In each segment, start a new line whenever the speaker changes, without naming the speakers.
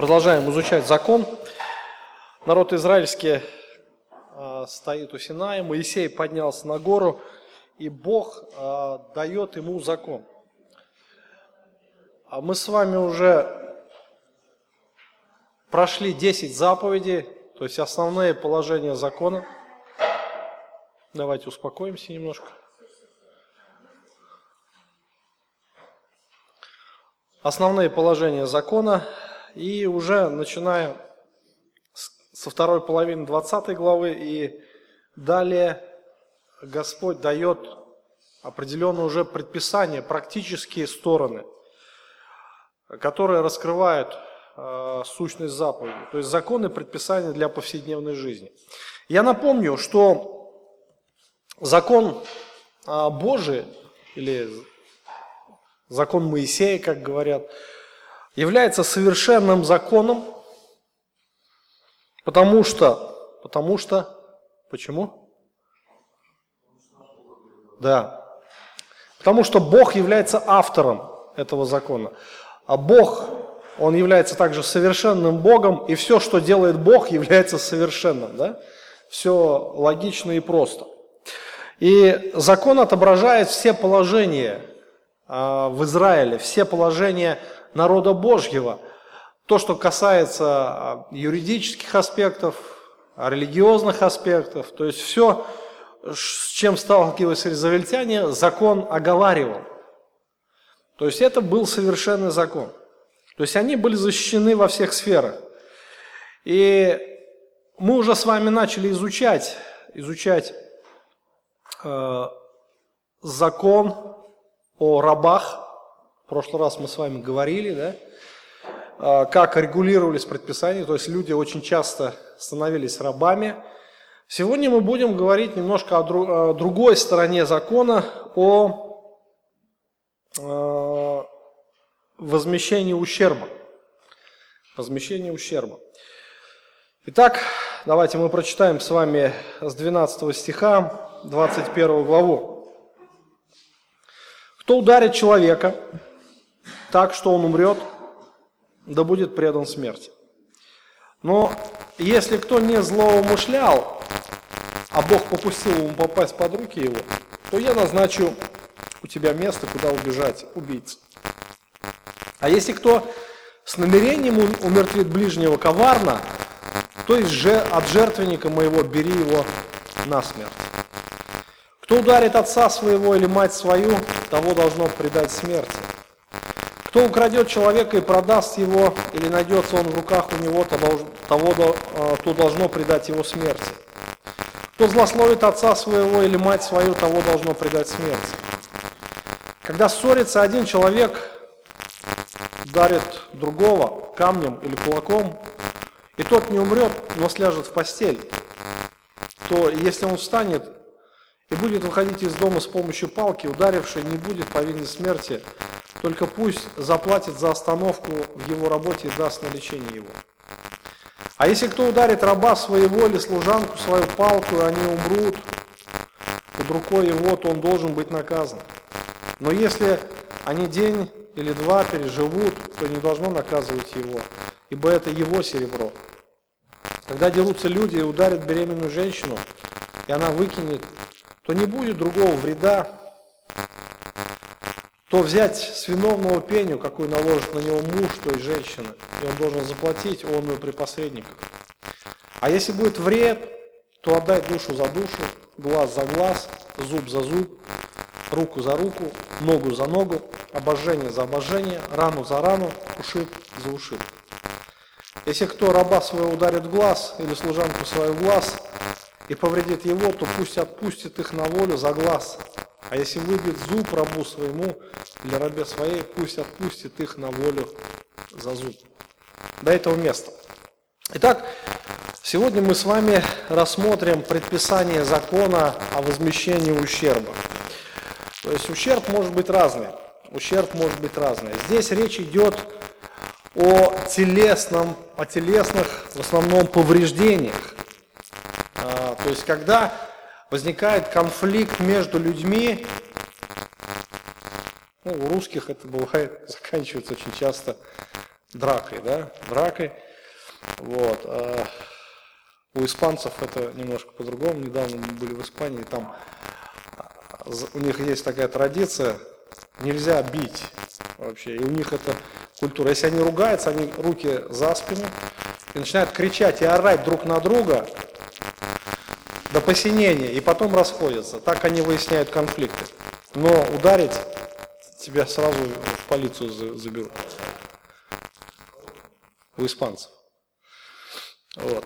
Продолжаем изучать закон. Народ израильский э, стоит у Синая, Моисей поднялся на гору, и Бог э, дает ему закон. А мы с вами уже прошли 10 заповедей, то есть основные положения закона. Давайте успокоимся немножко. Основные положения закона – и уже начиная со второй половины 20 главы и далее Господь дает определенные уже предписания, практические стороны, которые раскрывают э, сущность заповеди, то есть законы предписания для повседневной жизни. Я напомню, что закон э, Божий, или закон Моисея, как говорят, является совершенным законом, потому что, потому что, почему? Да. Потому что Бог является автором этого закона. А Бог, Он является также совершенным Богом, и все, что делает Бог, является совершенным. Да? Все логично и просто. И закон отображает все положения а, в Израиле, все положения народа Божьего. То, что касается а, юридических аспектов, религиозных аспектов, то есть все, с чем сталкивались израильтяне, закон оговаривал. То есть это был совершенный закон. То есть они были защищены во всех сферах. И мы уже с вами начали изучать, изучать э, закон о рабах, в прошлый раз мы с вами говорили, да, а, как регулировались предписания, то есть люди очень часто становились рабами. Сегодня мы будем говорить немножко о другой стороне закона, о а, возмещении ущерба. Возмещении ущерба. Итак, давайте мы прочитаем с вами с 12 стиха 21 главу. Кто ударит человека, так, что он умрет, да будет предан смерти. Но если кто не злоумышлял, а Бог попустил ему попасть под руки его, то я назначу у тебя место, куда убежать, убийца. А если кто с намерением умертвит ближнего коварно, то есть же от жертвенника моего бери его на смерть. Кто ударит отца своего или мать свою, того должно предать смерти. Кто украдет человека и продаст его, или найдется он в руках у него, того, а, то должно предать его смерти. Кто злословит отца своего или мать свою, того должно предать смерти. Когда ссорится один человек, дарит другого камнем или кулаком, и тот не умрет, но сляжет в постель, то если он встанет и будет выходить из дома с помощью палки, ударивший не будет повинен смерти, только пусть заплатит за остановку в его работе и даст на лечение его. А если кто ударит раба своего или служанку свою палку, и они умрут под рукой его, то он должен быть наказан. Но если они день или два переживут, то не должно наказывать его, ибо это его серебро. Когда дерутся люди и ударят беременную женщину, и она выкинет, то не будет другого вреда, то взять с виновного пеню, какой наложит на него муж той женщины, и он должен заплатить онную при посредниках. А если будет вред, то отдай душу за душу, глаз за глаз, зуб за зуб, руку за руку, ногу за ногу, обожжение за обожжение, рану за рану, ушиб за ушиб. Если кто раба своего ударит в глаз или служанку свою в глаз и повредит его, то пусть отпустит их на волю за глаз, а если выбьет зуб рабу своему или рабе своей, пусть отпустит их на волю за зуб. До этого места. Итак, сегодня мы с вами рассмотрим предписание закона о возмещении ущерба. То есть ущерб может быть разный. Ущерб может быть разный. Здесь речь идет о телесном, о телесных в основном повреждениях. А, то есть когда возникает конфликт между людьми, ну, у русских это бывает, заканчивается очень часто дракой, да, дракой. Вот. А у испанцев это немножко по-другому. Недавно мы были в Испании, там а, у них есть такая традиция, нельзя бить вообще. И у них это культура. Если они ругаются, они руки за спину и начинают кричать и орать друг на друга до посинения, и потом расходятся. Так они выясняют конфликты. Но ударить тебя сразу в полицию заберут. У испанцев. Вот.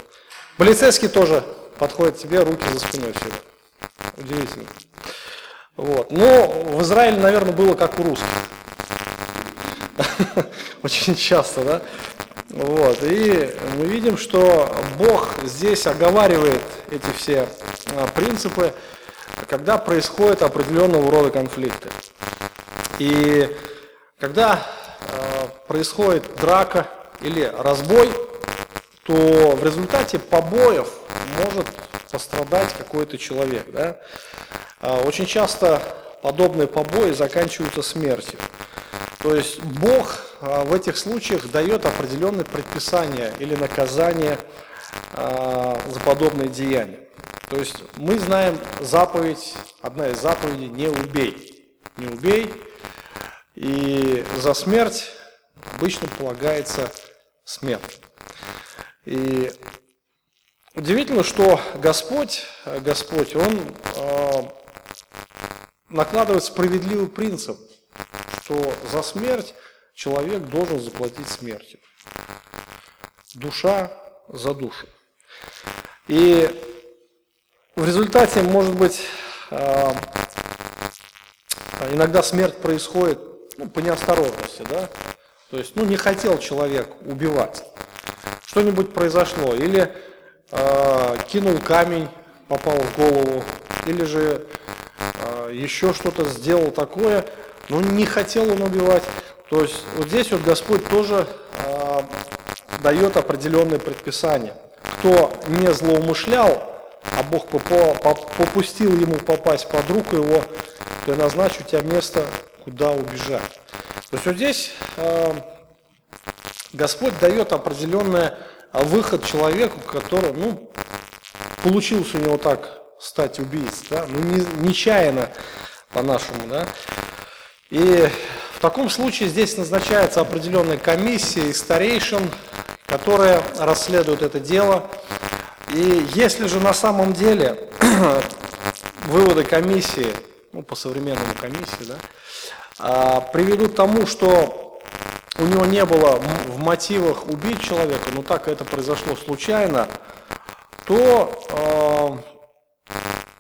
Полицейский тоже подходит тебе, руки за спиной всегда. Удивительно. Вот. Но в Израиле, наверное, было как у русских. Очень часто, да? Вот. И мы видим, что Бог здесь оговаривает эти все а, принципы, когда происходят определенного рода конфликты. И когда а, происходит драка или разбой, то в результате побоев может пострадать какой-то человек. Да? А, очень часто подобные побои заканчиваются смертью. То есть Бог в этих случаях дает определенные предписания или наказания а, за подобные деяния. То есть мы знаем заповедь, одна из заповедей «не убей». Не убей, и за смерть обычно полагается смерть. И удивительно, что Господь, Господь, Он э, накладывает справедливый принцип, что за смерть человек должен заплатить смертью. Душа за душу. И в результате, может быть, э, иногда смерть происходит ну, по неосторожности, да? То есть, ну, не хотел человек убивать что-нибудь произошло, или э, кинул камень, попал в голову, или же э, еще что-то сделал такое, но не хотел он убивать. То есть вот здесь вот Господь тоже э, дает определенные предписания. Кто не злоумышлял, а Бог попустил ему попасть под руку его, то назначу тебя место, куда убежать. То есть вот здесь э, Господь дает определенный выход человеку, который, ну, получился у него так стать убийцей, да, ну, не, нечаянно по-нашему, да. И в таком случае здесь назначается определенная комиссия из старейшин, которая расследует это дело. И если же на самом деле выводы комиссии, ну, по современному комиссии, да, а, приведут к тому, что у него не было в мотивах убить человека, но так это произошло случайно, то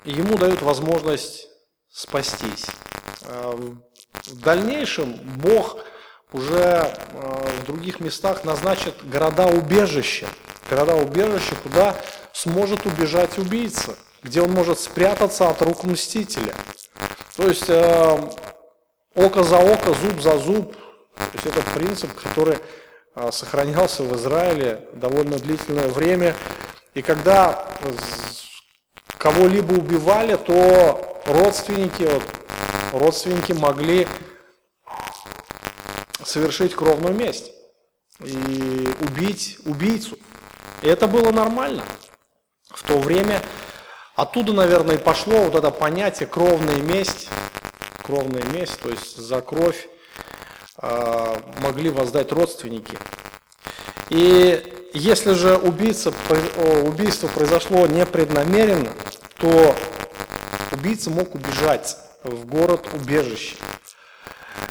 э, ему дают возможность спастись. Э, в дальнейшем Бог уже э, в других местах назначит города-убежища, города-убежища, куда сможет убежать убийца, где он может спрятаться от рук мстителя. То есть э, око за око, зуб за зуб, то есть это принцип, который а, сохранялся в Израиле довольно длительное время. И когда кого-либо убивали, то родственники, вот, родственники могли совершить кровную месть и убить убийцу. И это было нормально. В то время оттуда, наверное, и пошло вот это понятие кровная месть, кровная месть, то есть за кровь а, могли воздать родственники. И если же убийца, убийство произошло непреднамеренно, то убийца мог убежать в город убежище.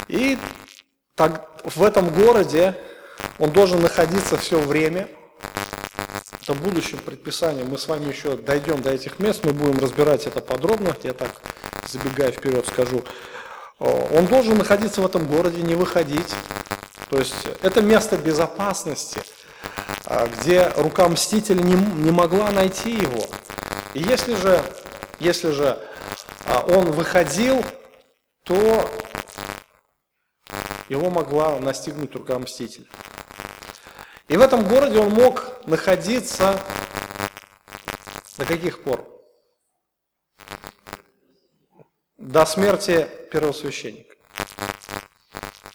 И так, в этом городе он должен находиться все время. Это будущее предписание. Мы с вами еще дойдем до этих мест, мы будем разбирать это подробно. Я так забегая вперед скажу. Он должен находиться в этом городе, не выходить. То есть это место безопасности, а, где рука мстителя не, не могла найти его. И если же, если же он выходил, то его могла настигнуть рука мстителя. И в этом городе он мог находиться до каких пор? До смерти первосвященника.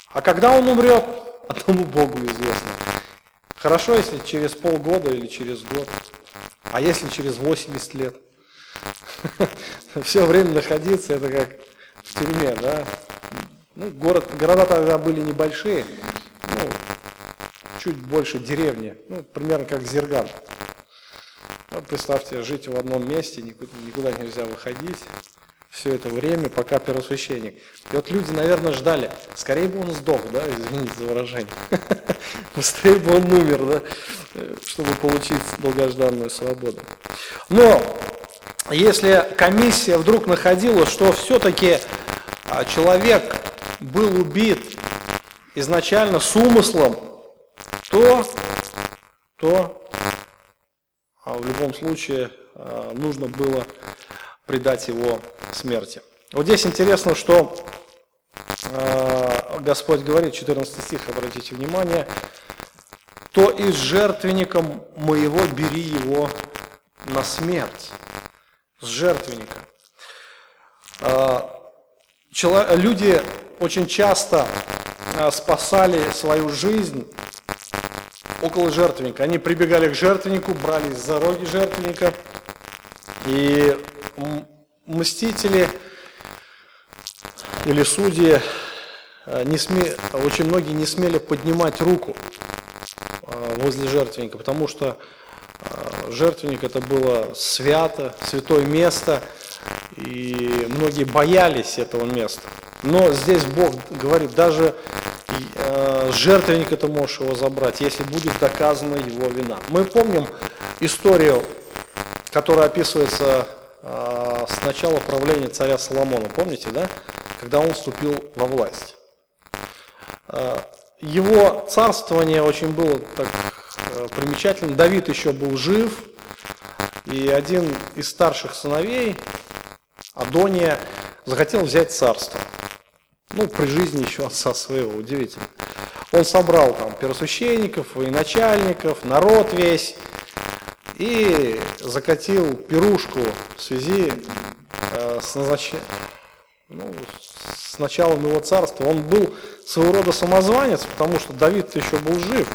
А когда он умрет, одному Богу известно. Хорошо, если через полгода или через год. А если через 80 лет? Все время находиться, это как в тюрьме, да? Ну, город, города тогда были небольшие, ну, чуть больше деревни, ну, примерно как Зерган. Вот представьте, жить в одном месте, никуда, никуда нельзя выходить все это время, пока первосвященник. И вот люди, наверное, ждали, скорее бы он сдох, да, извините за выражение, быстрее бы он умер, да, чтобы получить долгожданную свободу. Но если комиссия вдруг находила, что все-таки а, человек был убит изначально с умыслом, то, то а в любом случае а, нужно было предать его смерти. Вот здесь интересно, что Господь говорит, 14 стих, обратите внимание, «То из жертвенника моего бери его на смерть». С жертвенника. Э, люди очень часто э, спасали свою жизнь около жертвенника. Они прибегали к жертвеннику, брались за роги жертвенника и мстители или судьи, э, не сме... очень многие не смели поднимать руку возле жертвенника, потому что жертвенник это было свято, святое место, и многие боялись этого места. Но здесь Бог говорит, даже жертвенник это можешь его забрать, если будет доказана его вина. Мы помним историю, которая описывается с начала правления царя Соломона, помните, да? Когда он вступил во власть. А, его царствование очень было так примечательно. Давид еще был жив, и один из старших сыновей, Адония, захотел взять царство. Ну, при жизни еще отца своего, удивительно. Он собрал там первосвященников, военачальников, народ весь, и закатил пирушку в связи э, с, назнач... ну, с началом его царства. Он был своего рода самозванец, потому что Давид еще был жив.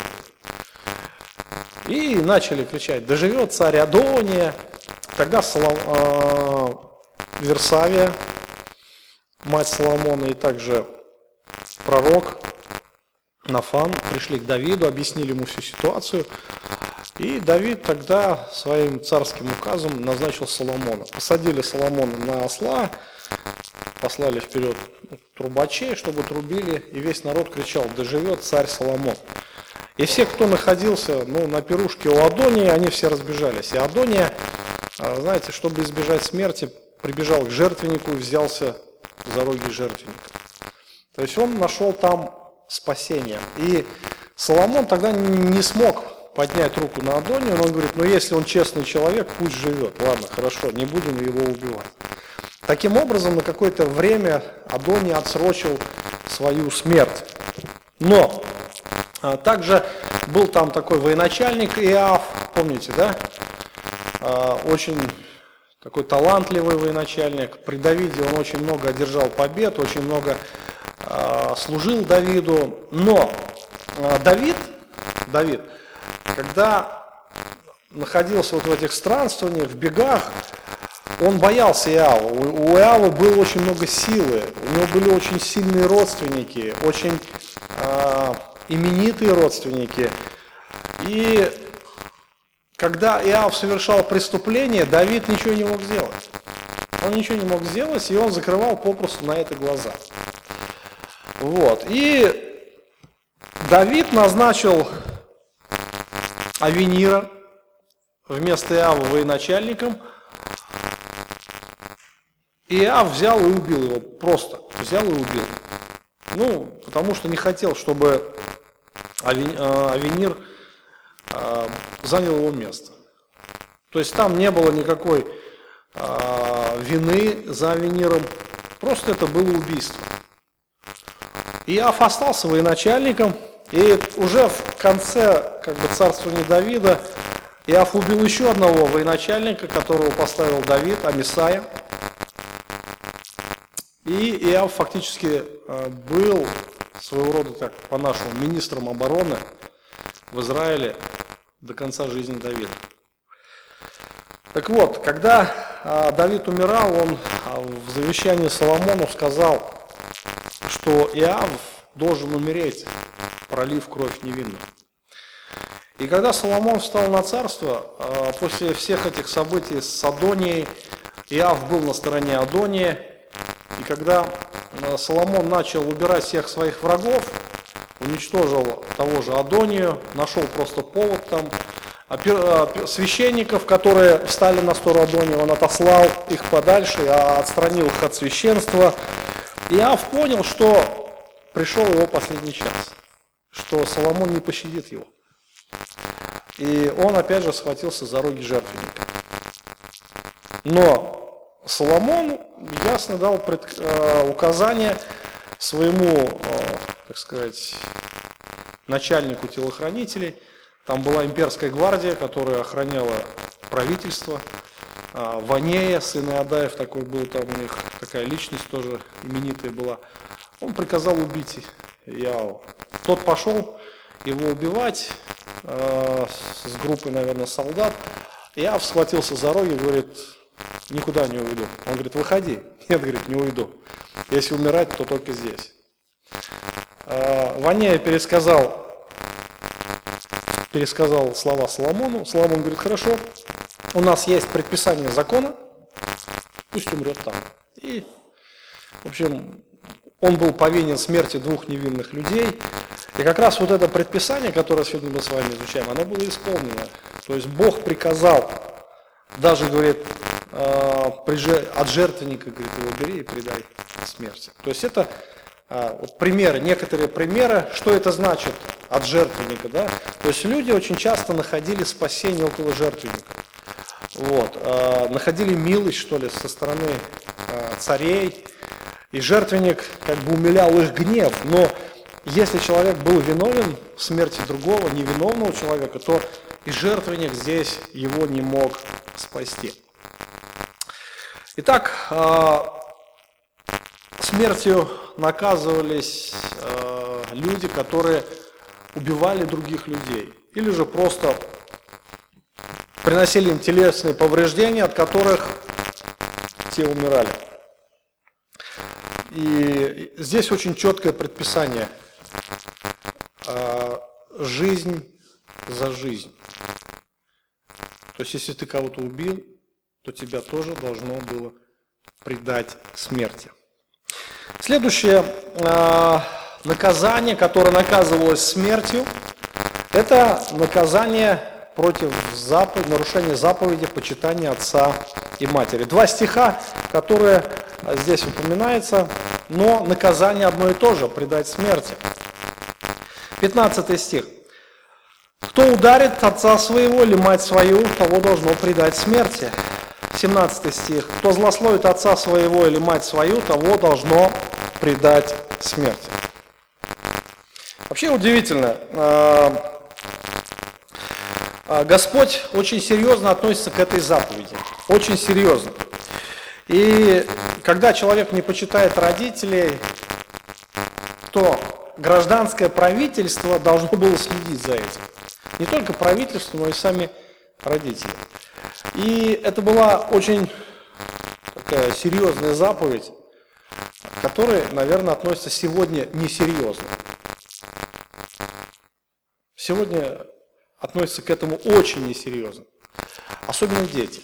И начали кричать, да живет царь Адония. Тогда Солом... э, Версавия, мать Соломона, и также пророк Нафан пришли к Давиду, объяснили ему всю ситуацию. И Давид тогда своим царским указом назначил Соломона. Посадили Соломона на осла, послали вперед трубачей, чтобы трубили, и весь народ кричал, да живет царь Соломон. И все, кто находился ну, на пирушке у Адонии, они все разбежались. И Адония, а, знаете, чтобы избежать смерти, прибежал к жертвеннику и взялся за роги жертвенника. То есть он нашел там спасение. И Соломон тогда не смог поднять руку на Адонию, но он говорит, ну если он честный человек, пусть живет. Ладно, хорошо, не будем его убивать. Таким образом, на какое-то время Адония отсрочил свою смерть. Но также был там такой военачальник Иав, помните, да? А, очень такой талантливый военачальник. При Давиде он очень много одержал побед, очень много а, служил Давиду. Но а, Давид, Давид – когда находился вот в этих странствованиях, в бегах, он боялся Иава. У Иава было очень много силы, у него были очень сильные родственники, очень именитые родственники. И когда Иав совершал преступление, Давид ничего не мог сделать. Он ничего не мог сделать, и он закрывал попросту на это глаза. Вот. И Давид назначил Авенира вместо Иава военачальником. И Иав взял и убил его, просто взял и убил. Ну, потому что не хотел, чтобы Авенир э, занял его место. То есть там не было никакой э, вины за Авениром, просто это было убийство. Иав остался военачальником, и уже в конце как бы, царствования Давида Иав убил еще одного военачальника, которого поставил Давид, Амисая. И Иав фактически э, был своего рода, так по-нашему, министром обороны в Израиле до конца жизни Давида. Так вот, когда а, Давид умирал, он а, в завещании Соломону сказал, что Иав должен умереть, пролив кровь невинную. И когда Соломон встал на царство, а, после всех этих событий с Адонией, Иав был на стороне Адонии, и когда Соломон начал убирать всех своих врагов, уничтожил того же Адонию, нашел просто повод там, а священников, которые встали на сторону Адония, он отослал их подальше, а отстранил их от священства. И Иав понял, что пришел его последний час, что Соломон не пощадит его. И он опять же схватился за роги жертвенника. Но Соломон ясно дал пред, э, указание своему, э, так сказать, начальнику телохранителей – там была имперская гвардия, которая охраняла правительство. А, Ванея, сын Адаев, такой был там у них, такая личность тоже именитая была. Он приказал убить Яу. Тот пошел его убивать э, с группой, наверное, солдат. Яв схватился за роги говорит, никуда не уйду. Он говорит, выходи. Нет, говорит, не уйду. Если умирать, то только здесь. Э, Ванея пересказал пересказал слова Соломону. Соломон говорит, хорошо, у нас есть предписание закона, пусть умрет там. И, в общем, он был повинен смерти двух невинных людей. И как раз вот это предписание, которое сегодня мы с вами изучаем, оно было исполнено. То есть Бог приказал, даже, говорит, «А, от жертвенника, говорит, его бери и предай смерти. То есть это а, вот примеры, некоторые примеры, что это значит от жертвенника, да? То есть люди очень часто находили спасение около жертвенника. Вот, э, находили милость, что ли, со стороны царей, и жертвенник как бы умилял их гнев, но если человек был виновен в смерти другого, невиновного человека, то и жертвенник здесь его не мог спасти. Итак, э, смертью наказывались э, люди, которые убивали других людей, или же просто приносили им телесные повреждения, от которых те умирали. И здесь очень четкое предписание. А, жизнь за жизнь. То есть, если ты кого-то убил, то тебя тоже должно было предать смерти. Следующее а, наказание, которое наказывалось смертью, это наказание против запад... нарушения заповеди почитания отца и матери. Два стиха, которые здесь упоминаются, но наказание одно и то же – предать смерти. 15 стих. Кто ударит отца своего или мать свою, того должно предать смерти. 17 стих. Кто злословит отца своего или мать свою, того должно предать смерти. Вообще удивительно. А, а, Господь очень серьезно относится к этой заповеди. Очень серьезно. И когда человек не почитает родителей, то гражданское правительство должно было следить за этим. Не только правительство, но и сами родители. И это была очень такая серьезная заповедь, которая, наверное, относится сегодня несерьезно сегодня относятся к этому очень несерьезно. Особенно дети.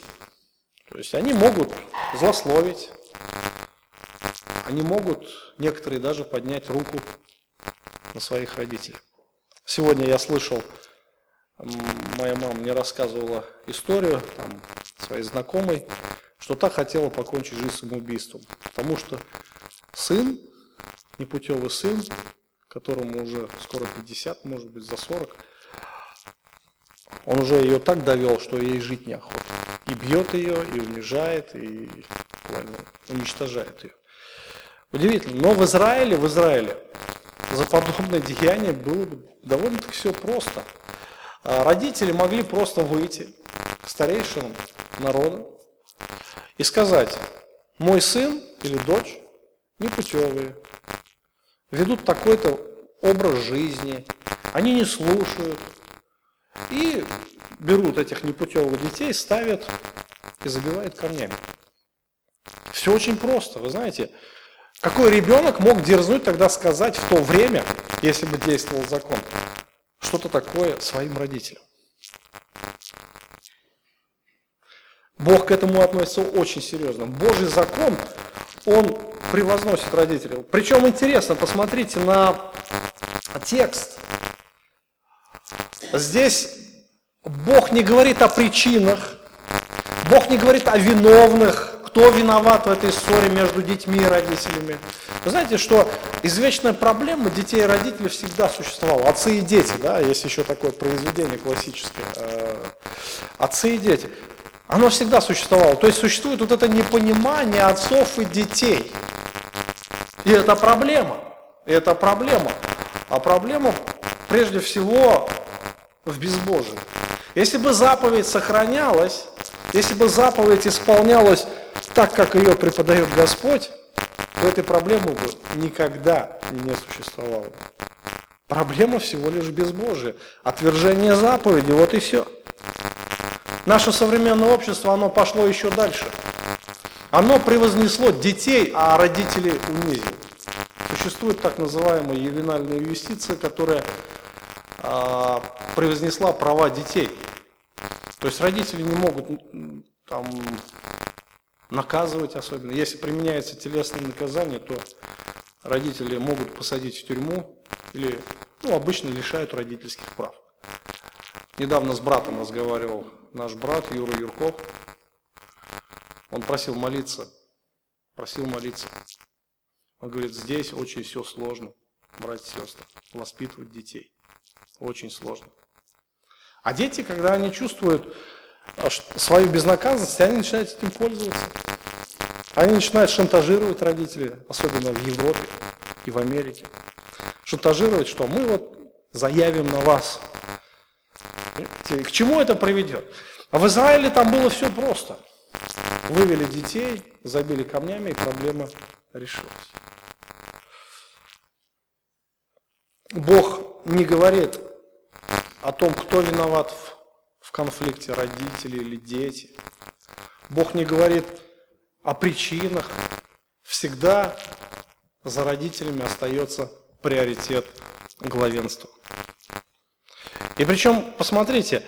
То есть они могут злословить, они могут, некоторые даже поднять руку на своих родителей. Сегодня я слышал, моя мама мне рассказывала историю там, своей знакомой, что та хотела покончить жизнь самоубийством, потому что сын, непутевый сын, которому уже скоро 50, может быть, за 40, он уже ее так довел, что ей жить неохота. И бьет ее, и унижает, и уничтожает ее. Удивительно. Но в Израиле, в Израиле за подобное деяние было бы довольно-таки все просто. А родители могли просто выйти к старейшинам народа и сказать, мой сын или дочь непутевые, ведут такой-то образ жизни, они не слушают. И берут этих непутевых детей, ставят и забивают камнями. Все очень просто, вы знаете. Какой ребенок мог дерзнуть тогда сказать в то время, если бы действовал закон, что-то такое своим родителям? Бог к этому относится очень серьезно. Божий закон, он превозносит родителей. Причем интересно, посмотрите на текст. Здесь Бог не говорит о причинах, Бог не говорит о виновных, кто виноват в этой ссоре между детьми и родителями. Вы знаете, что извечная проблема детей и родителей всегда существовала. Отцы и дети, да, есть еще такое произведение классическое. Э, отцы и дети. Оно всегда существовало. То есть существует вот это непонимание отцов и детей. И это проблема. И это проблема. А проблема прежде всего в безбожии. Если бы заповедь сохранялась, если бы заповедь исполнялась так, как ее преподает Господь, то этой проблемы бы никогда не существовало. Проблема всего лишь безбожие. Отвержение заповеди, вот и все. Наше современное общество, оно пошло еще дальше. Оно превознесло детей, а родителей унизило. Существует так называемая ювенальная юстиция, которая а, превознесла права детей. То есть родители не могут там, наказывать особенно. Если применяется телесное наказание, то родители могут посадить в тюрьму или ну, обычно лишают родительских прав. Недавно с братом разговаривал наш брат Юра Юрков. Он просил молиться, просил молиться. Он говорит, здесь очень все сложно, братья сестры, воспитывать детей. Очень сложно. А дети, когда они чувствуют свою безнаказанность, они начинают этим пользоваться. Они начинают шантажировать родителей, особенно в Европе и в Америке. Шантажировать, что мы вот заявим на вас. К чему это приведет? А в Израиле там было все просто. Вывели детей, забили камнями, и проблема решилась. Бог не говорит о том, кто виноват в, в конфликте, родители или дети. Бог не говорит о причинах. Всегда за родителями остается приоритет главенства. И причем, посмотрите,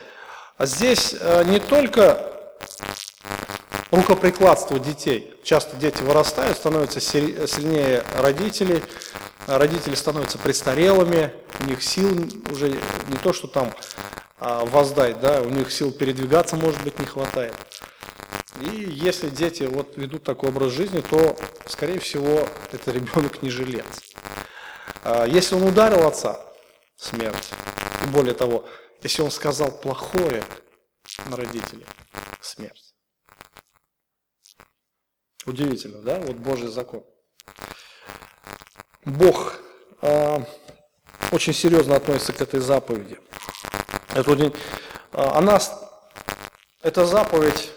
здесь э, не только рукоприкладство детей. Часто дети вырастают, становятся сильнее родителей, родители становятся престарелыми, у них сил уже не то, что там воздать, да, у них сил передвигаться, может быть, не хватает. И если дети вот ведут такой образ жизни, то, скорее всего, это ребенок не жилец. А, если он ударил отца, смерть. Более того, если он сказал плохое на родителей, смерть. Удивительно, да? Вот Божий закон. Бог э, очень серьезно относится к этой заповеди. Это, э, она, эта заповедь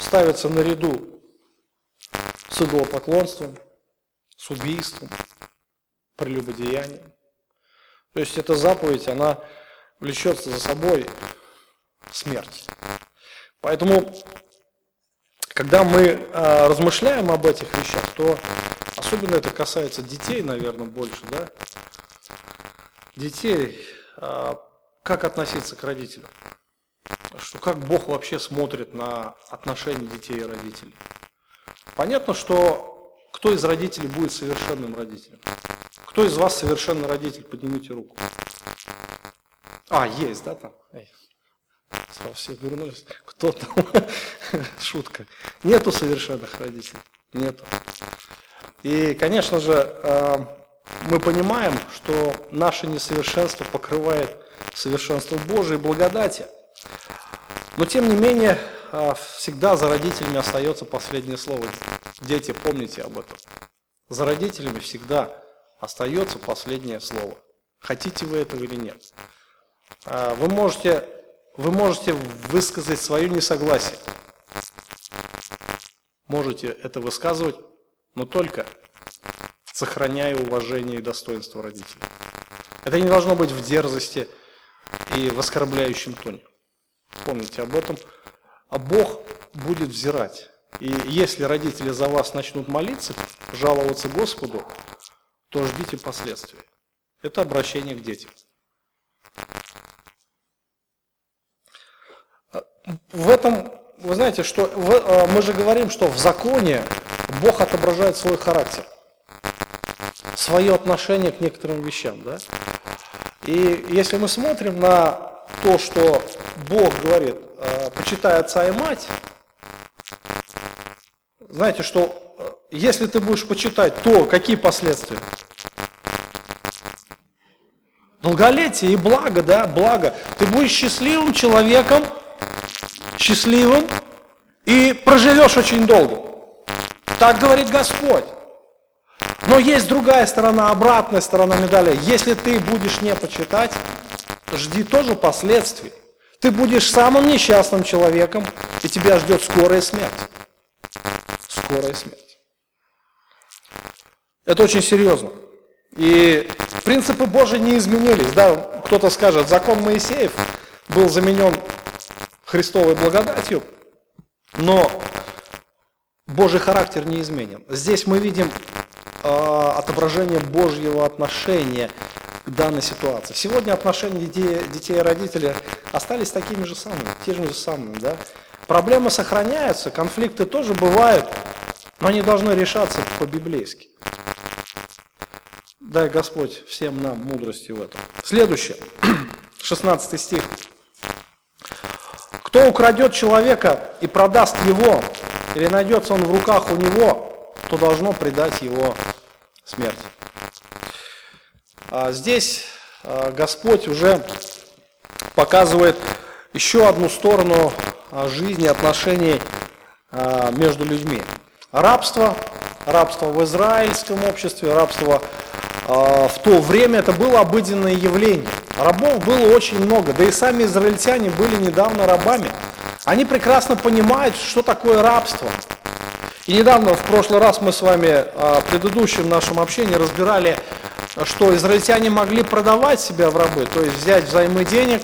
ставится наряду с идолопоклонством, с убийством, прелюбодеянием. То есть эта заповедь, она влечет за собой смерть. Поэтому, когда мы э, размышляем об этих вещах, то Особенно это касается детей, наверное, больше, да? Детей, а, как относиться к родителям? Что, как Бог вообще смотрит на отношения детей и родителей? Понятно, что кто из родителей будет совершенным родителем? Кто из вас совершенный родитель? Поднимите руку. А, есть, да, там? Эй. Все вернулись. Кто там? Шутка. Нету совершенных родителей. Нету. И, конечно же, э, мы понимаем, что наше несовершенство покрывает совершенство Божией благодати. Но, тем не менее, э, всегда за родителями остается последнее слово. Дети, помните об этом. За родителями всегда остается последнее слово. Хотите вы этого или нет. Э, вы можете, вы можете высказать свое несогласие. Можете это высказывать но только сохраняя уважение и достоинство родителей. Это не должно быть в дерзости и в оскорбляющем тоне. Помните об этом. А Бог будет взирать. И если родители за вас начнут молиться, жаловаться Господу, то ждите последствий. Это обращение к детям. В этом, вы знаете, что э, мы же говорим, что в законе Бог отображает свой характер, свое отношение к некоторым вещам. Да? И если мы смотрим на то, что Бог говорит, э, почитай отца и мать, знаете, что э, если ты будешь почитать, то какие последствия? Долголетие и благо, да, благо. Ты будешь счастливым человеком, счастливым и проживешь очень долго. Так говорит Господь. Но есть другая сторона, обратная сторона медали. Если ты будешь не почитать, жди тоже последствий. Ты будешь самым несчастным человеком, и тебя ждет скорая смерть. Скорая смерть. Это очень серьезно. И принципы Божьи не изменились. Да, кто-то скажет, закон Моисеев был заменен Христовой благодатью, но Божий характер не изменен. Здесь мы видим отображение Божьего отношения к данной ситуации. Сегодня отношения детей, детей и родителей остались такими же самыми, теми же самыми. Да? Проблемы сохраняются, конфликты тоже бывают, но они должны решаться по-библейски. Дай Господь всем нам мудрости в этом. Следующее, 16 стих. Кто украдет человека и продаст его, или найдется он в руках у него, то должно предать его смерти. А здесь а, Господь уже показывает еще одну сторону а, жизни, отношений между людьми. Рабство, рабство в израильском обществе, рабство в то время это было обыденное явление. Рабов было очень много, да и сами израильтяне были недавно рабами. Они прекрасно понимают, что такое рабство. И недавно, в прошлый раз мы с вами в предыдущем нашем общении разбирали, что израильтяне могли продавать себя в рабы, то есть взять взаймы денег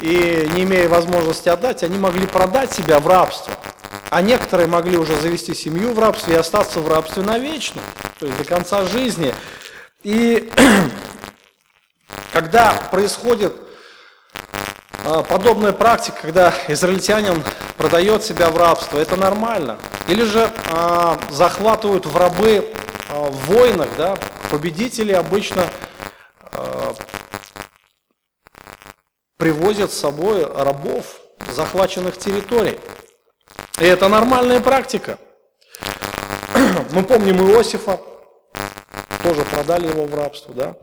и не имея возможности отдать, они могли продать себя в рабство. А некоторые могли уже завести семью в рабстве и остаться в рабстве навечно, то есть до конца жизни. И когда происходит а, подобная практика, когда израильтянин продает себя в рабство, это нормально. Или же а, захватывают в рабы а, в войнах, да, победители обычно а, привозят с собой рабов захваченных территорий. И это нормальная практика. Мы помним Иосифа, тоже продали его в рабство, да.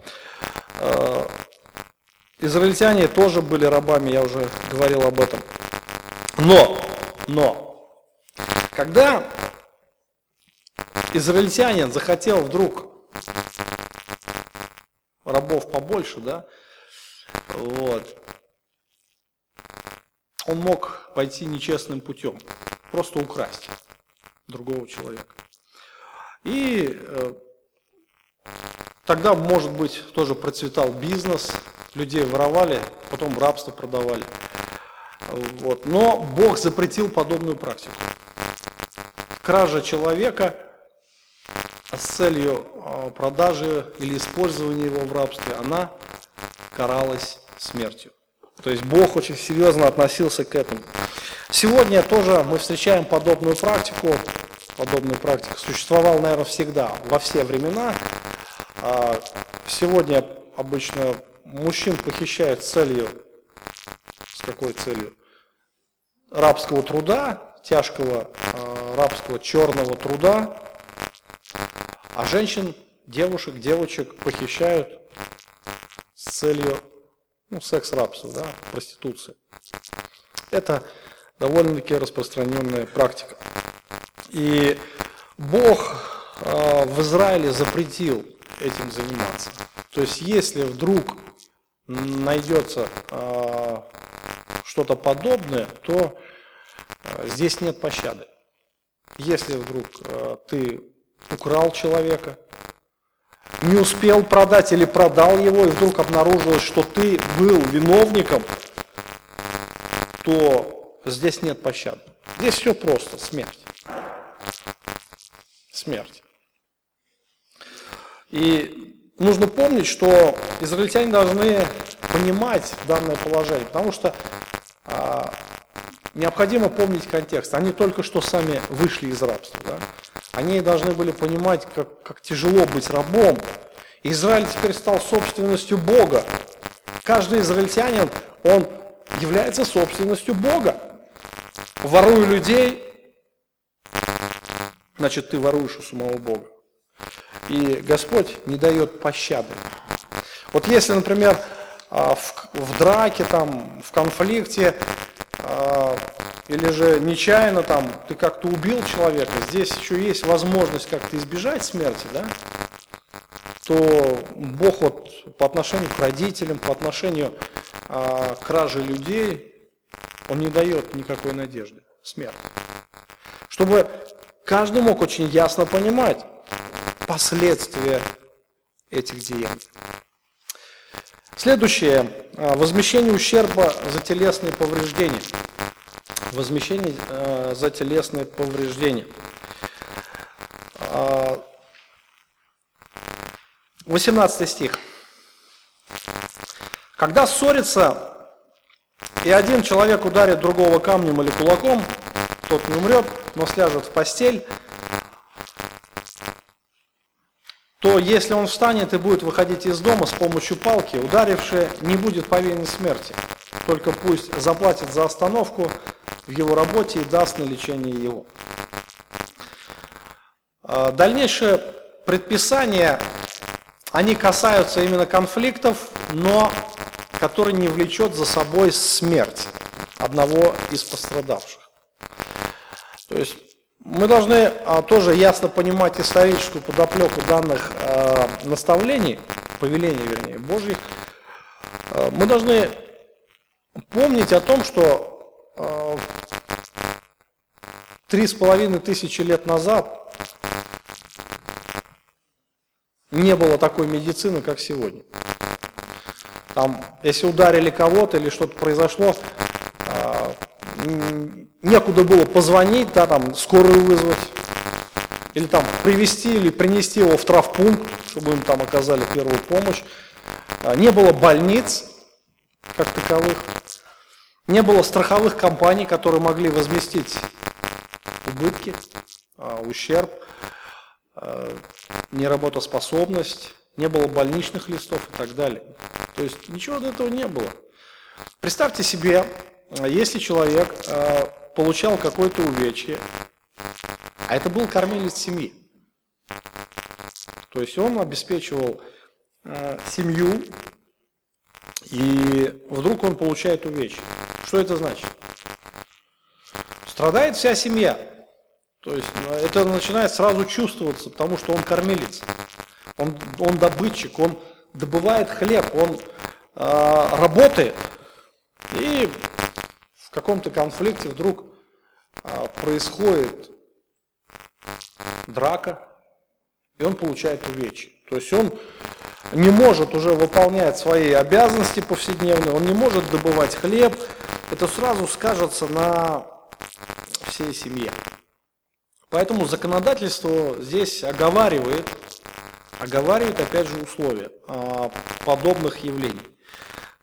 Израильтяне тоже были рабами, я уже говорил об этом. Но, но, когда израильтянин захотел вдруг рабов побольше, да, вот, он мог пойти нечестным путем, просто украсть другого человека. И э, тогда, может быть, тоже процветал бизнес, людей воровали, потом в рабство продавали. Вот. Но Бог запретил подобную практику. Кража человека с целью а, продажи или использования его в рабстве, она каралась смертью. То есть Бог очень серьезно относился к этому. Сегодня тоже мы встречаем подобную практику. Подобная практика существовала, наверное, всегда, во все времена. А, сегодня обычно мужчин похищают с целью, с какой целью? Рабского труда, тяжкого а, рабского черного труда, а женщин, девушек, девочек похищают с целью ну, секс-рабства, да, проституции. Это довольно-таки распространенная практика. И Бог э, в Израиле запретил этим заниматься. То есть, если вдруг найдется э, что-то подобное, то э, здесь нет пощады. Если вдруг э, ты украл человека, не успел продать или продал его, и вдруг обнаружилось, что ты был виновником, то здесь нет пощады. Здесь все просто, смерть. Смерть. И нужно помнить, что израильтяне должны понимать данное положение, потому что а, необходимо помнить контекст. Они только что сами вышли из рабства. Да? Они должны были понимать, как, как тяжело быть рабом. Израиль теперь стал собственностью Бога. Каждый израильтянин, он является собственностью Бога. Воруя людей, значит, ты воруешь у самого Бога. И Господь не дает пощады. Вот если, например, а, в, в драке, там, в конфликте, а, или же нечаянно там ты как-то убил человека, здесь еще есть возможность как-то избежать смерти, да, то Бог вот по отношению к родителям, по отношению а, к краже людей, Он не дает никакой надежды, смерти. Чтобы каждый мог очень ясно понимать последствия этих деяний. Следующее. А, возмещение ущерба за телесные повреждения. Возмещение э, за телесные повреждения. 18 а, стих. Когда ссорится, и один человек ударит другого камнем или кулаком, тот не умрет, но сляжет в постель, то если он встанет и будет выходить из дома с помощью палки, ударивший не будет повинен смерти. Только пусть заплатит за остановку в его работе и даст на лечение его. А, дальнейшие предписания, они касаются именно конфликтов, но которые не влечет за собой смерть одного из пострадавших. То есть мы должны а, тоже ясно понимать историческую подоплеку данных а, наставлений, повелений, вернее, Божьих. А, мы должны помнить о том, что три с половиной тысячи лет назад не было такой медицины, как сегодня. Там, если ударили кого-то или что-то произошло, некуда было позвонить, да, там, скорую вызвать, или там привести или принести его в травпункт, чтобы им там оказали первую помощь. А, не было больниц как таковых, не было страховых компаний, которые могли возместить убытки, а, ущерб, а, неработоспособность, не было больничных листов и так далее. То есть ничего от этого не было. Представьте себе, если человек э, получал какое-то увечье, а это был кормилец семьи, то есть он обеспечивал э, семью, и вдруг он получает увечье. Что это значит? Страдает вся семья. То есть ну, это начинает сразу чувствоваться, потому что он кормилец, он, он добытчик, он добывает хлеб, он э, работает. И каком-то конфликте вдруг а, происходит драка, и он получает увечья. То есть он не может уже выполнять свои обязанности повседневные, он не может добывать хлеб. Это сразу скажется на всей семье. Поэтому законодательство здесь оговаривает, оговаривает опять же условия а, подобных явлений.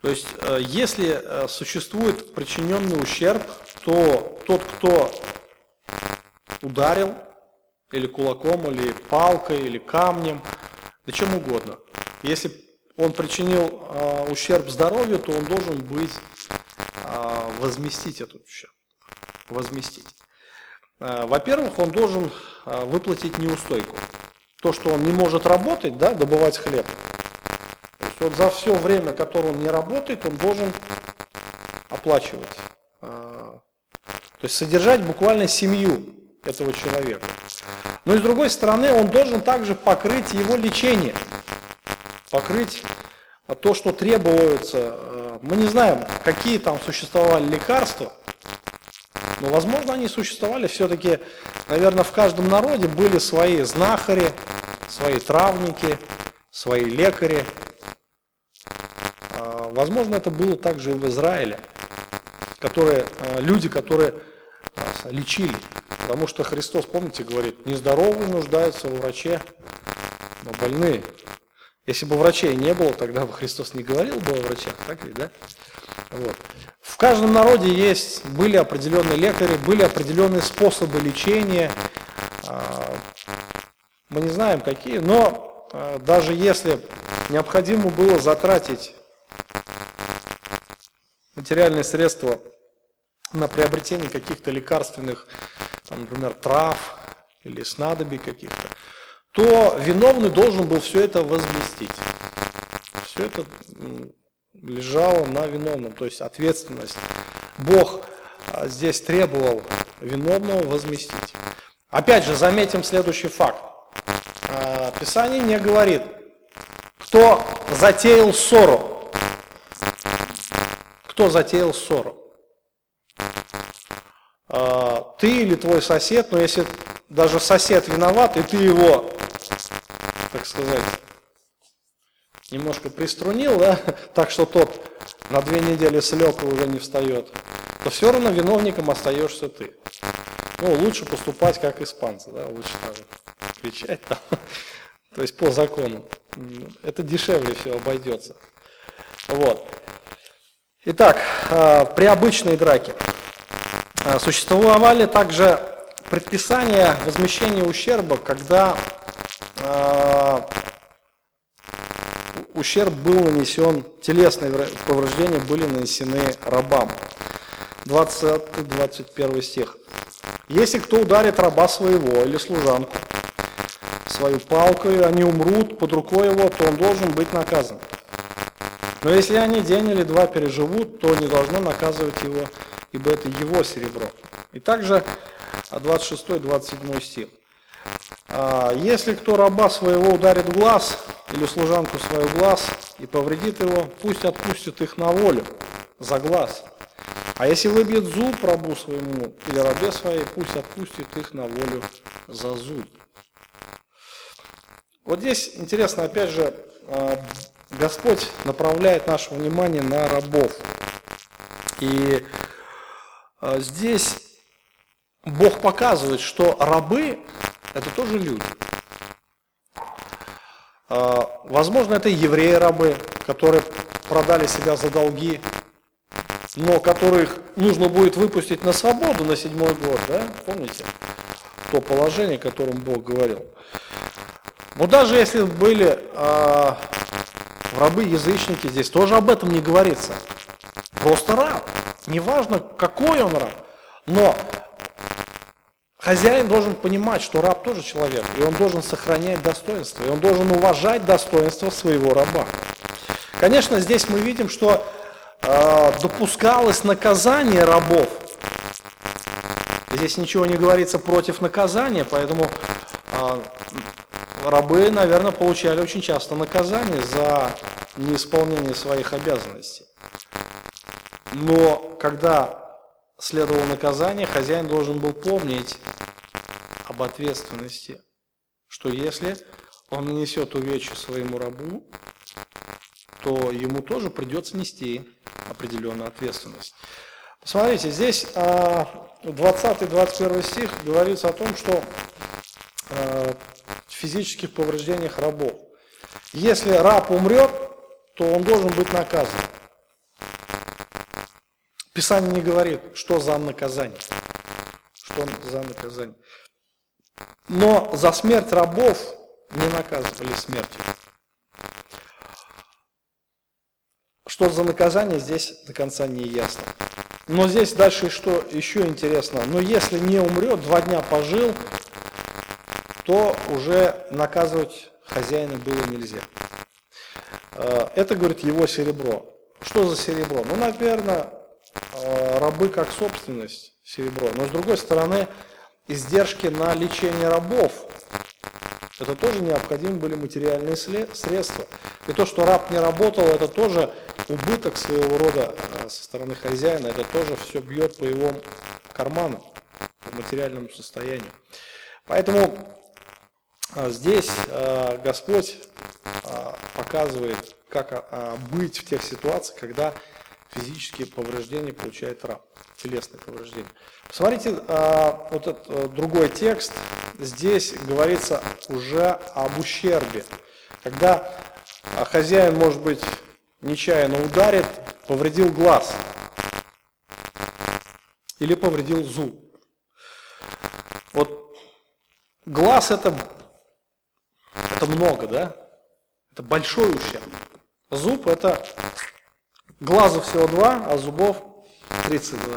То есть, э, если э, существует причиненный ущерб, то тот, кто ударил или кулаком, или палкой, или камнем, да чем угодно, если он причинил э, ущерб здоровью, то он должен быть возместить этот ущерб. Возместить. Во-первых, он должен выплатить неустойку. То, что он не может работать, да, добывать хлеб, есть за все время, которое он не работает, он должен оплачивать. А, то есть содержать буквально семью этого человека. Но и с другой стороны, он должен также покрыть его лечение, покрыть то, что требуется. А, мы не знаем, какие там существовали лекарства, но, возможно, они существовали все-таки, наверное, в каждом народе были свои знахари, свои травники, свои лекари. Возможно, это было также и в Израиле, которые, а, люди, которые лечили. Потому что Христос, помните, говорит, нездоровые нуждаются во враче, но больные. Если бы врачей не было, тогда бы Христос не говорил бы о врачах, так ли, да? Вот. В каждом народе есть, были определенные лекари, были определенные способы лечения. А, мы не знаем какие, но даже если необходимо было затратить материальные средства на приобретение каких-то лекарственных, там, например, трав или снадобий каких-то, то виновный должен был все это возместить. Все это лежало на виновном, то есть ответственность. Бог а, здесь требовал виновного возместить. Опять же, заметим следующий факт. А, Писание не говорит, кто затеял ссору. Кто затеял ссору? А, ты или твой сосед, но если даже сосед виноват, и ты его так сказать, немножко приструнил, да, так что тот на две недели слег и уже не встает, то все равно виновником остаешься ты. Ну, лучше поступать как испанцы, да, лучше там кричать там, то есть по закону. Это дешевле все обойдется. Вот. Итак, а, при обычной драке а, существовали также предписания возмещения ущерба, когда а, ущерб был нанесен, телесные повреждения были нанесены рабам. 20-21 стих. Если кто ударит раба своего или служанку свою палкой, они умрут под рукой его, то он должен быть наказан. Но если они день или два переживут, то не должно наказывать его, ибо это его серебро. И также 26-27 стих. А, если кто раба своего ударит в глаз или служанку свою глаз и повредит его, пусть отпустит их на волю за глаз. А если выбьет зуб рабу своему или рабе своей, пусть отпустит их на волю за зуб. Вот здесь интересно, опять же, а, Господь направляет наше внимание на рабов. И а, здесь Бог показывает, что рабы это тоже люди. А, возможно, это евреи-рабы, которые продали себя за долги, но которых нужно будет выпустить на свободу на седьмой год, да? Помните? То положение, о котором Бог говорил. Но даже если были э, рабы-язычники, здесь тоже об этом не говорится. Просто раб. Неважно, какой он раб. Но Хозяин должен понимать, что раб тоже человек, и он должен сохранять достоинство, и он должен уважать достоинство своего раба. Конечно, здесь мы видим, что э, допускалось наказание рабов. Здесь ничего не говорится против наказания, поэтому э, рабы, наверное, получали очень часто наказание за неисполнение своих обязанностей. Но когда следовало наказание, хозяин должен был помнить об ответственности, что если он нанесет увечья своему рабу, то ему тоже придется нести определенную ответственность. Посмотрите, здесь 20-21 а, стих говорится о том, что а, физических повреждениях рабов. Если раб умрет, то он должен быть наказан. Писание не говорит, что за наказание. Что за наказание. Но за смерть рабов не наказывали смертью. Что за наказание, здесь до конца не ясно. Но здесь дальше что еще интересно. Но если не умрет, два дня пожил, то уже наказывать хозяина было нельзя. Э, это, говорит, его серебро. Что за серебро? Ну, наверное, э, рабы как собственность серебро. Но с другой стороны, издержки на лечение рабов. Это тоже необходимы были материальные средства. И то, что раб не работал, это тоже убыток своего рода э, со стороны хозяина, это тоже все бьет по его карману, по материальному состоянию. Поэтому здесь э, Господь показывает, как а, быть в тех ситуациях, когда физические повреждения получает раб, телесные повреждения. Посмотрите, а, вот этот а, другой текст, здесь говорится уже об ущербе. Когда а, хозяин, может быть, нечаянно ударит, повредил глаз или повредил зуб. Вот глаз это, это много, да? Это большой ущерб. Зуб это глазу всего два, а зубов 32.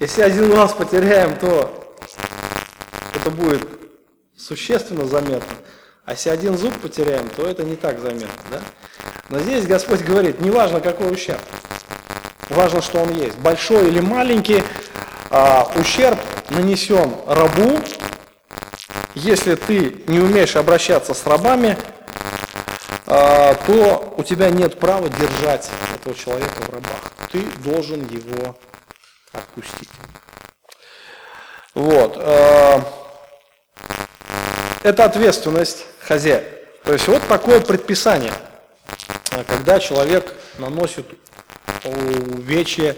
Если один глаз потеряем, то это будет существенно заметно. А если один зуб потеряем, то это не так заметно. Да? Но здесь Господь говорит, не важно какой ущерб, важно, что он есть. Большой или маленький, а, ущерб нанесен рабу, если ты не умеешь обращаться с рабами, а, то у тебя нет права держать этого человека в рабах. Ты должен его отпустить. Вот. А, это ответственность хозяина. То есть вот такое предписание, когда человек наносит увечье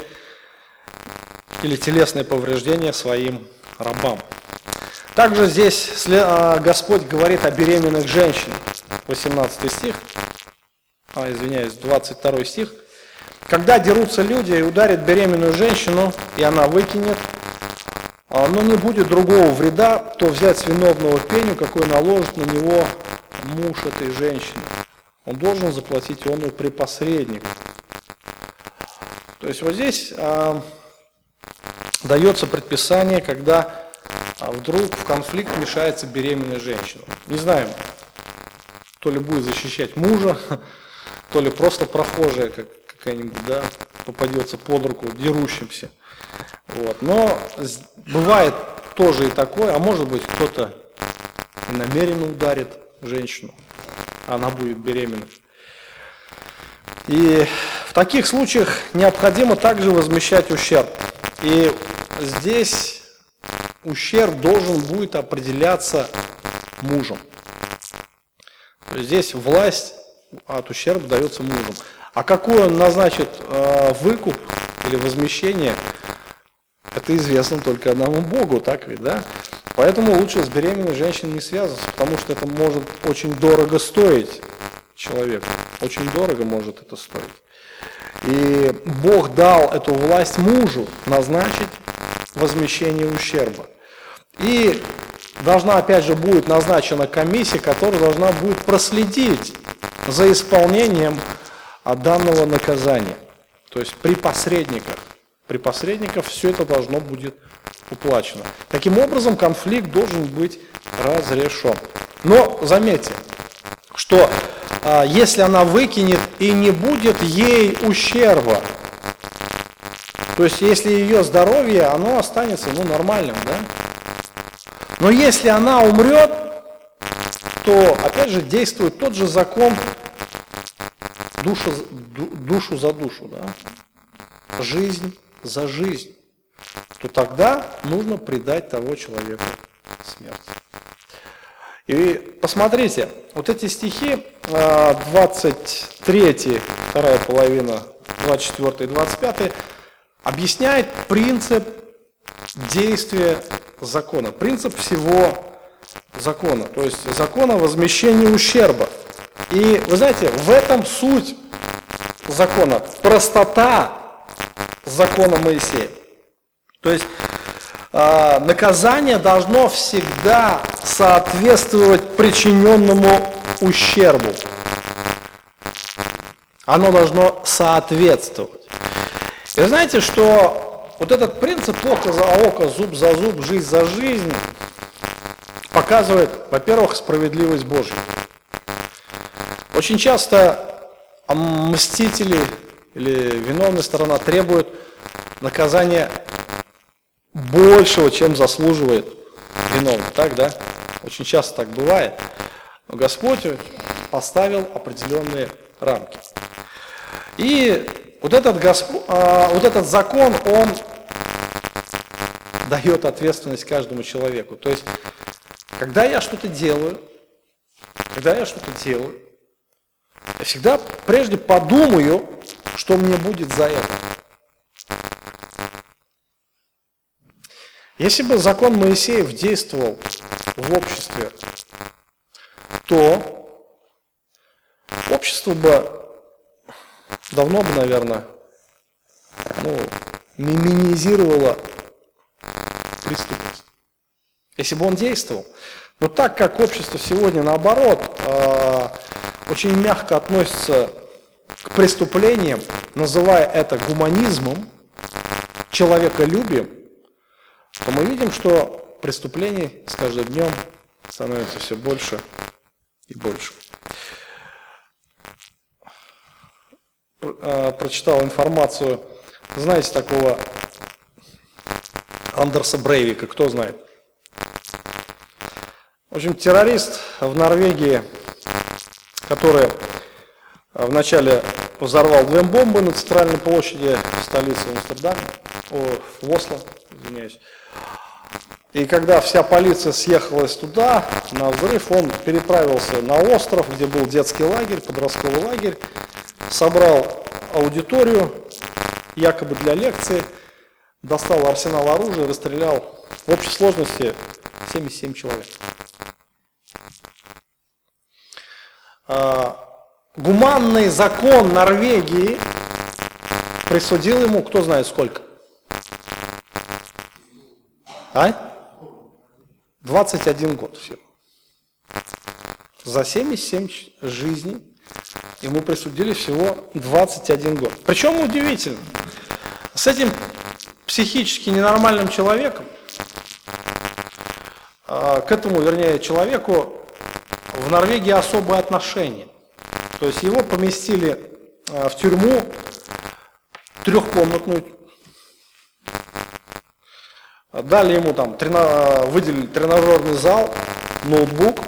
или телесные повреждения своим рабам. Также здесь а, Господь говорит о беременных женщинах. 18 стих, а, извиняюсь, 22 стих. Когда дерутся люди и ударят беременную женщину, и она выкинет, а, но не будет другого вреда, то взять с виновного пеню, какой наложит на него муж этой женщины. Он должен заплатить он при посреднику. То есть вот здесь а, дается предписание, когда а, вдруг в конфликт мешается беременная женщина. Не знаем, то ли будет защищать мужа, то ли просто прохожая как, какая-нибудь, да, попадется под руку дерущимся. Вот. Но бывает тоже и такое, а может быть кто-то намеренно ударит женщину, она будет беременна. И в таких случаях необходимо также возмещать ущерб. И здесь ущерб должен будет определяться мужем. Здесь власть от ущерба дается мужу. А какой он назначит э, выкуп или возмещение, это известно только одному Богу, так ведь, да? Поэтому лучше с беременной женщиной не связываться, потому что это может очень дорого стоить человеку. Очень дорого может это стоить. И Бог дал эту власть мужу назначить возмещение ущерба. И должна, опять же, будет назначена комиссия, которая должна будет проследить за исполнением данного наказания. То есть при посредниках. При посредниках все это должно будет уплачено. Таким образом, конфликт должен быть разрешен. Но заметьте, что а, если она выкинет и не будет ей ущерба, то есть если ее здоровье, оно останется ну, нормальным, да? Но если она умрет, то опять же действует тот же закон душа, душу за душу, да? жизнь за жизнь, то тогда нужно предать того человека смерти. И посмотрите, вот эти стихи, 23, а, вторая половина, 24 и 25, объясняет принцип действия закона, принцип всего закона, то есть закона возмещения ущерба. И вы знаете, в этом суть закона, простота закона Моисея. То есть э, наказание должно всегда соответствовать причиненному ущербу. Оно должно соответствовать. И знаете, что вот этот принцип око за око, зуб за зуб, жизнь за жизнь показывает, во-первых, справедливость Божью. Очень часто мстители или виновная сторона требуют наказания большего, чем заслуживает виновный. Так, да? Очень часто так бывает. Но Господь поставил определенные рамки. И вот этот, Госп... а, вот этот закон, он дает ответственность каждому человеку. То есть, когда я что-то делаю, когда я что-то делаю, я всегда прежде подумаю, что мне будет за это. Если бы закон Моисеев действовал в обществе, то общество бы давно бы, наверное, ну, минимизировало преступность. Если бы он действовал. Но так как общество сегодня, наоборот, э, очень мягко относится к преступлениям, называя это гуманизмом, человеколюбием, то мы видим, что преступлений с каждым днем становится все больше и больше. Прочитал информацию, знаете такого Андерса Брейвика, кто знает? В общем, террорист в Норвегии, который вначале взорвал две бомбы на центральной площади в столице Амстердама, в Осло, извиняюсь. И когда вся полиция съехалась туда, на взрыв, он переправился на остров, где был детский лагерь, подростковый лагерь, собрал аудиторию, якобы для лекции, достал арсенал оружия, расстрелял в общей сложности 77 человек. А, гуманный закон Норвегии присудил ему, кто знает сколько? А? 21 год всего. За 77 жизней ему присудили всего 21 год. Причем удивительно, с этим психически ненормальным человеком, а, к этому, вернее, человеку в Норвегии особое отношение. То есть его поместили а, в тюрьму трехкомнатную. Дали ему там, выделили тренажерный зал, ноутбук.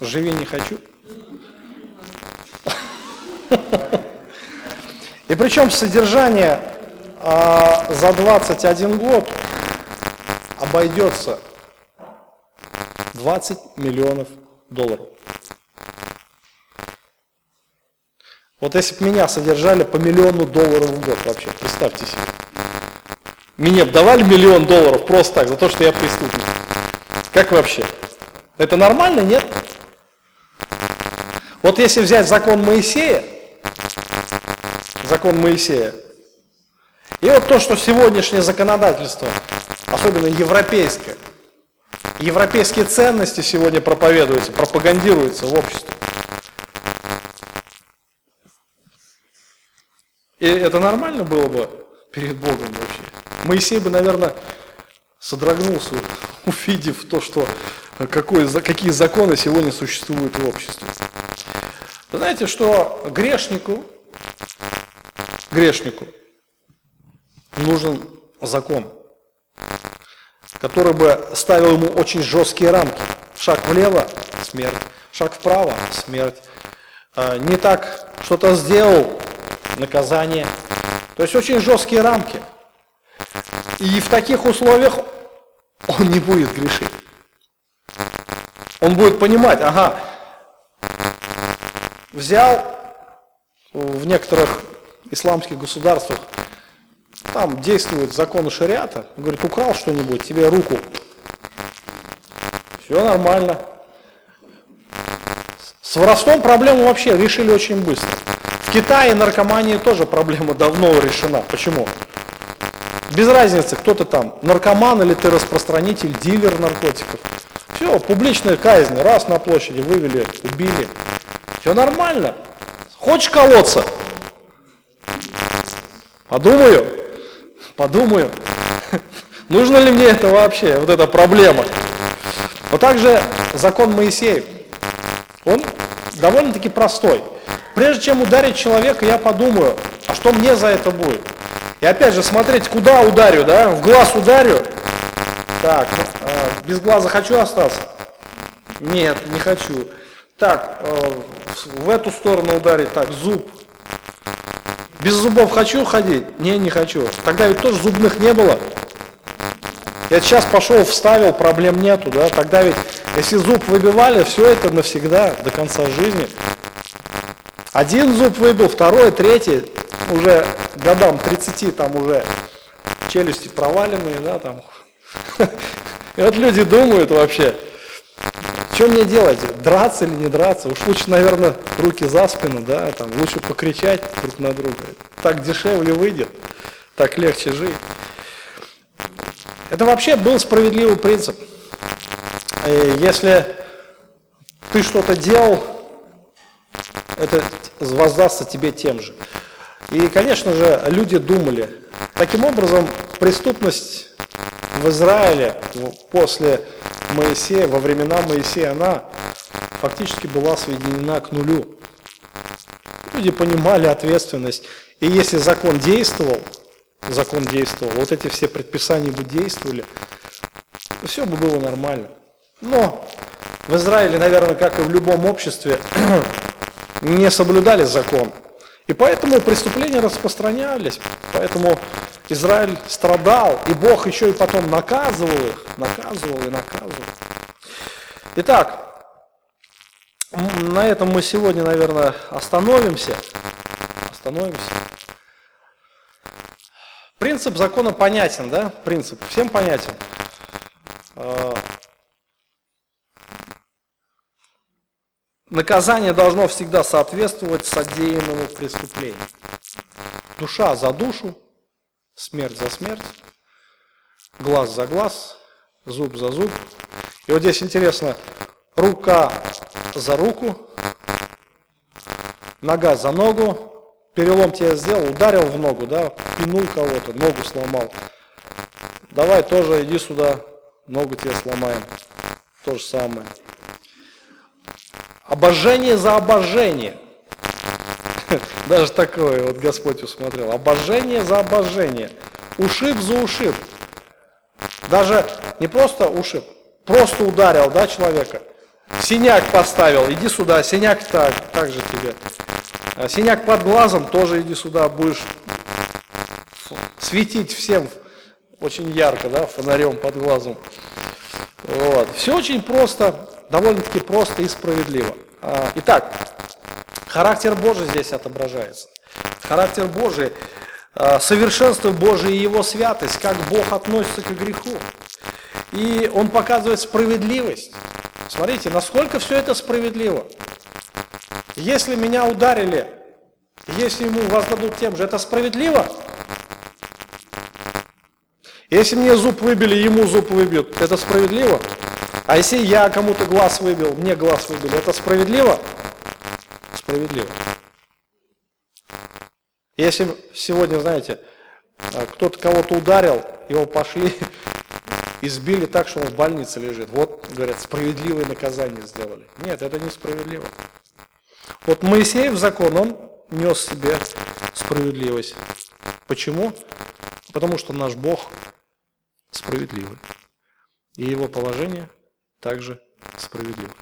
Живи не хочу. И причем содержание а, за 21 год обойдется 20 миллионов долларов. Вот если бы меня содержали по миллиону долларов в год вообще, представьте себе. Мне давали миллион долларов просто так, за то, что я преступник. Как вообще? Это нормально, нет? Вот если взять закон Моисея, закон Моисея, и вот то, что сегодняшнее законодательство, особенно европейское, европейские ценности сегодня проповедуются, пропагандируются в обществе. И это нормально было бы перед Богом вообще. Моисей бы, наверное, содрогнулся, увидев то, что какой, какие законы сегодня существуют в обществе. Знаете, что грешнику, грешнику нужен закон, который бы ставил ему очень жесткие рамки. Шаг влево – смерть, шаг вправо – смерть. А, не так что-то сделал – наказание. То есть очень жесткие рамки. И в таких условиях он не будет грешить. Он будет понимать, ага, взял в некоторых исламских государствах, там действует закон шариата, говорит, украл что-нибудь, тебе руку. Все нормально. С воровством проблему вообще решили очень быстро. В Китае наркомания тоже проблема давно решена. Почему? Без разницы, кто ты там, наркоман или ты распространитель, дилер наркотиков. Все, публичная казнь, раз на площади вывели, убили. Все нормально. Хочешь колоться? Подумаю. Подумаю. Нужно ли мне это вообще, вот эта проблема? Вот также закон Моисеев. Он довольно-таки простой. Прежде чем ударить человека, я подумаю, а что мне за это будет? И опять же, смотреть, куда ударю, да? В глаз ударю? Так, э, без глаза хочу остаться? Нет, не хочу. Так, э, в эту сторону ударить, так, зуб. Без зубов хочу ходить? Не, не хочу. Тогда ведь тоже зубных не было. Я сейчас пошел, вставил, проблем нету, да? Тогда ведь, если зуб выбивали, все это навсегда, до конца жизни. Один зуб выбил, второй, третий, уже годам 30 там уже челюсти проваленные, да, там. И вот люди думают вообще, что мне делать, драться или не драться? Уж лучше, наверное, руки за спину, да, там, лучше покричать друг на друга. Так дешевле выйдет, так легче жить. Это вообще был справедливый принцип. Э, если ты что-то делал, это воздастся тебе тем же. И, конечно же, люди думали. Таким образом, преступность в Израиле после Моисея, во времена Моисея, она фактически была сведена к нулю. Люди понимали ответственность. И если закон действовал, закон действовал, вот эти все предписания бы действовали, все бы было нормально. Но в Израиле, наверное, как и в любом обществе, не соблюдали закон. И поэтому преступления распространялись, поэтому Израиль страдал, и Бог еще и потом наказывал их, наказывал и наказывал. Итак, на этом мы сегодня, наверное, остановимся. Остановимся. Принцип закона понятен, да? Принцип всем понятен. А, наказание должно всегда соответствовать содеянному преступлению. Душа за душу, смерть за смерть, глаз за глаз, зуб за зуб. И вот здесь интересно, рука за руку, нога за ногу, перелом тебе сделал, ударил в ногу, да, пинул кого-то, ногу сломал. Давай тоже иди сюда, ногу тебе сломаем. То же самое. Обожение за обожение. Даже такое вот Господь усмотрел. Обожение за обожение. Ушиб за ушиб. Даже не просто ушиб, просто ударил, да, человека. Синяк поставил, иди сюда, синяк так, так же тебе. А синяк под глазом, тоже иди сюда, будешь светить всем очень ярко, да, фонарем под глазом. Вот. Все очень просто, довольно-таки просто и справедливо. А, итак, характер Божий здесь отображается. Характер Божий, а, совершенство Божие и Его святость, как Бог относится к греху. И Он показывает справедливость. Смотрите, насколько все это справедливо. Если меня ударили, если ему воздадут тем же, это справедливо? Если мне зуб выбили, ему зуб выбьют, это справедливо? А если я кому-то глаз выбил, мне глаз выбили, это справедливо? Справедливо. Если сегодня, знаете, а, кто-то кого-то ударил, его пошли, избили так, что он в больнице лежит. Вот, говорят, справедливое наказание сделали. Нет, это несправедливо. Вот Моисеев закон, он нес себе справедливость. Почему? Потому что наш Бог справедливый. И его положение также справедливо.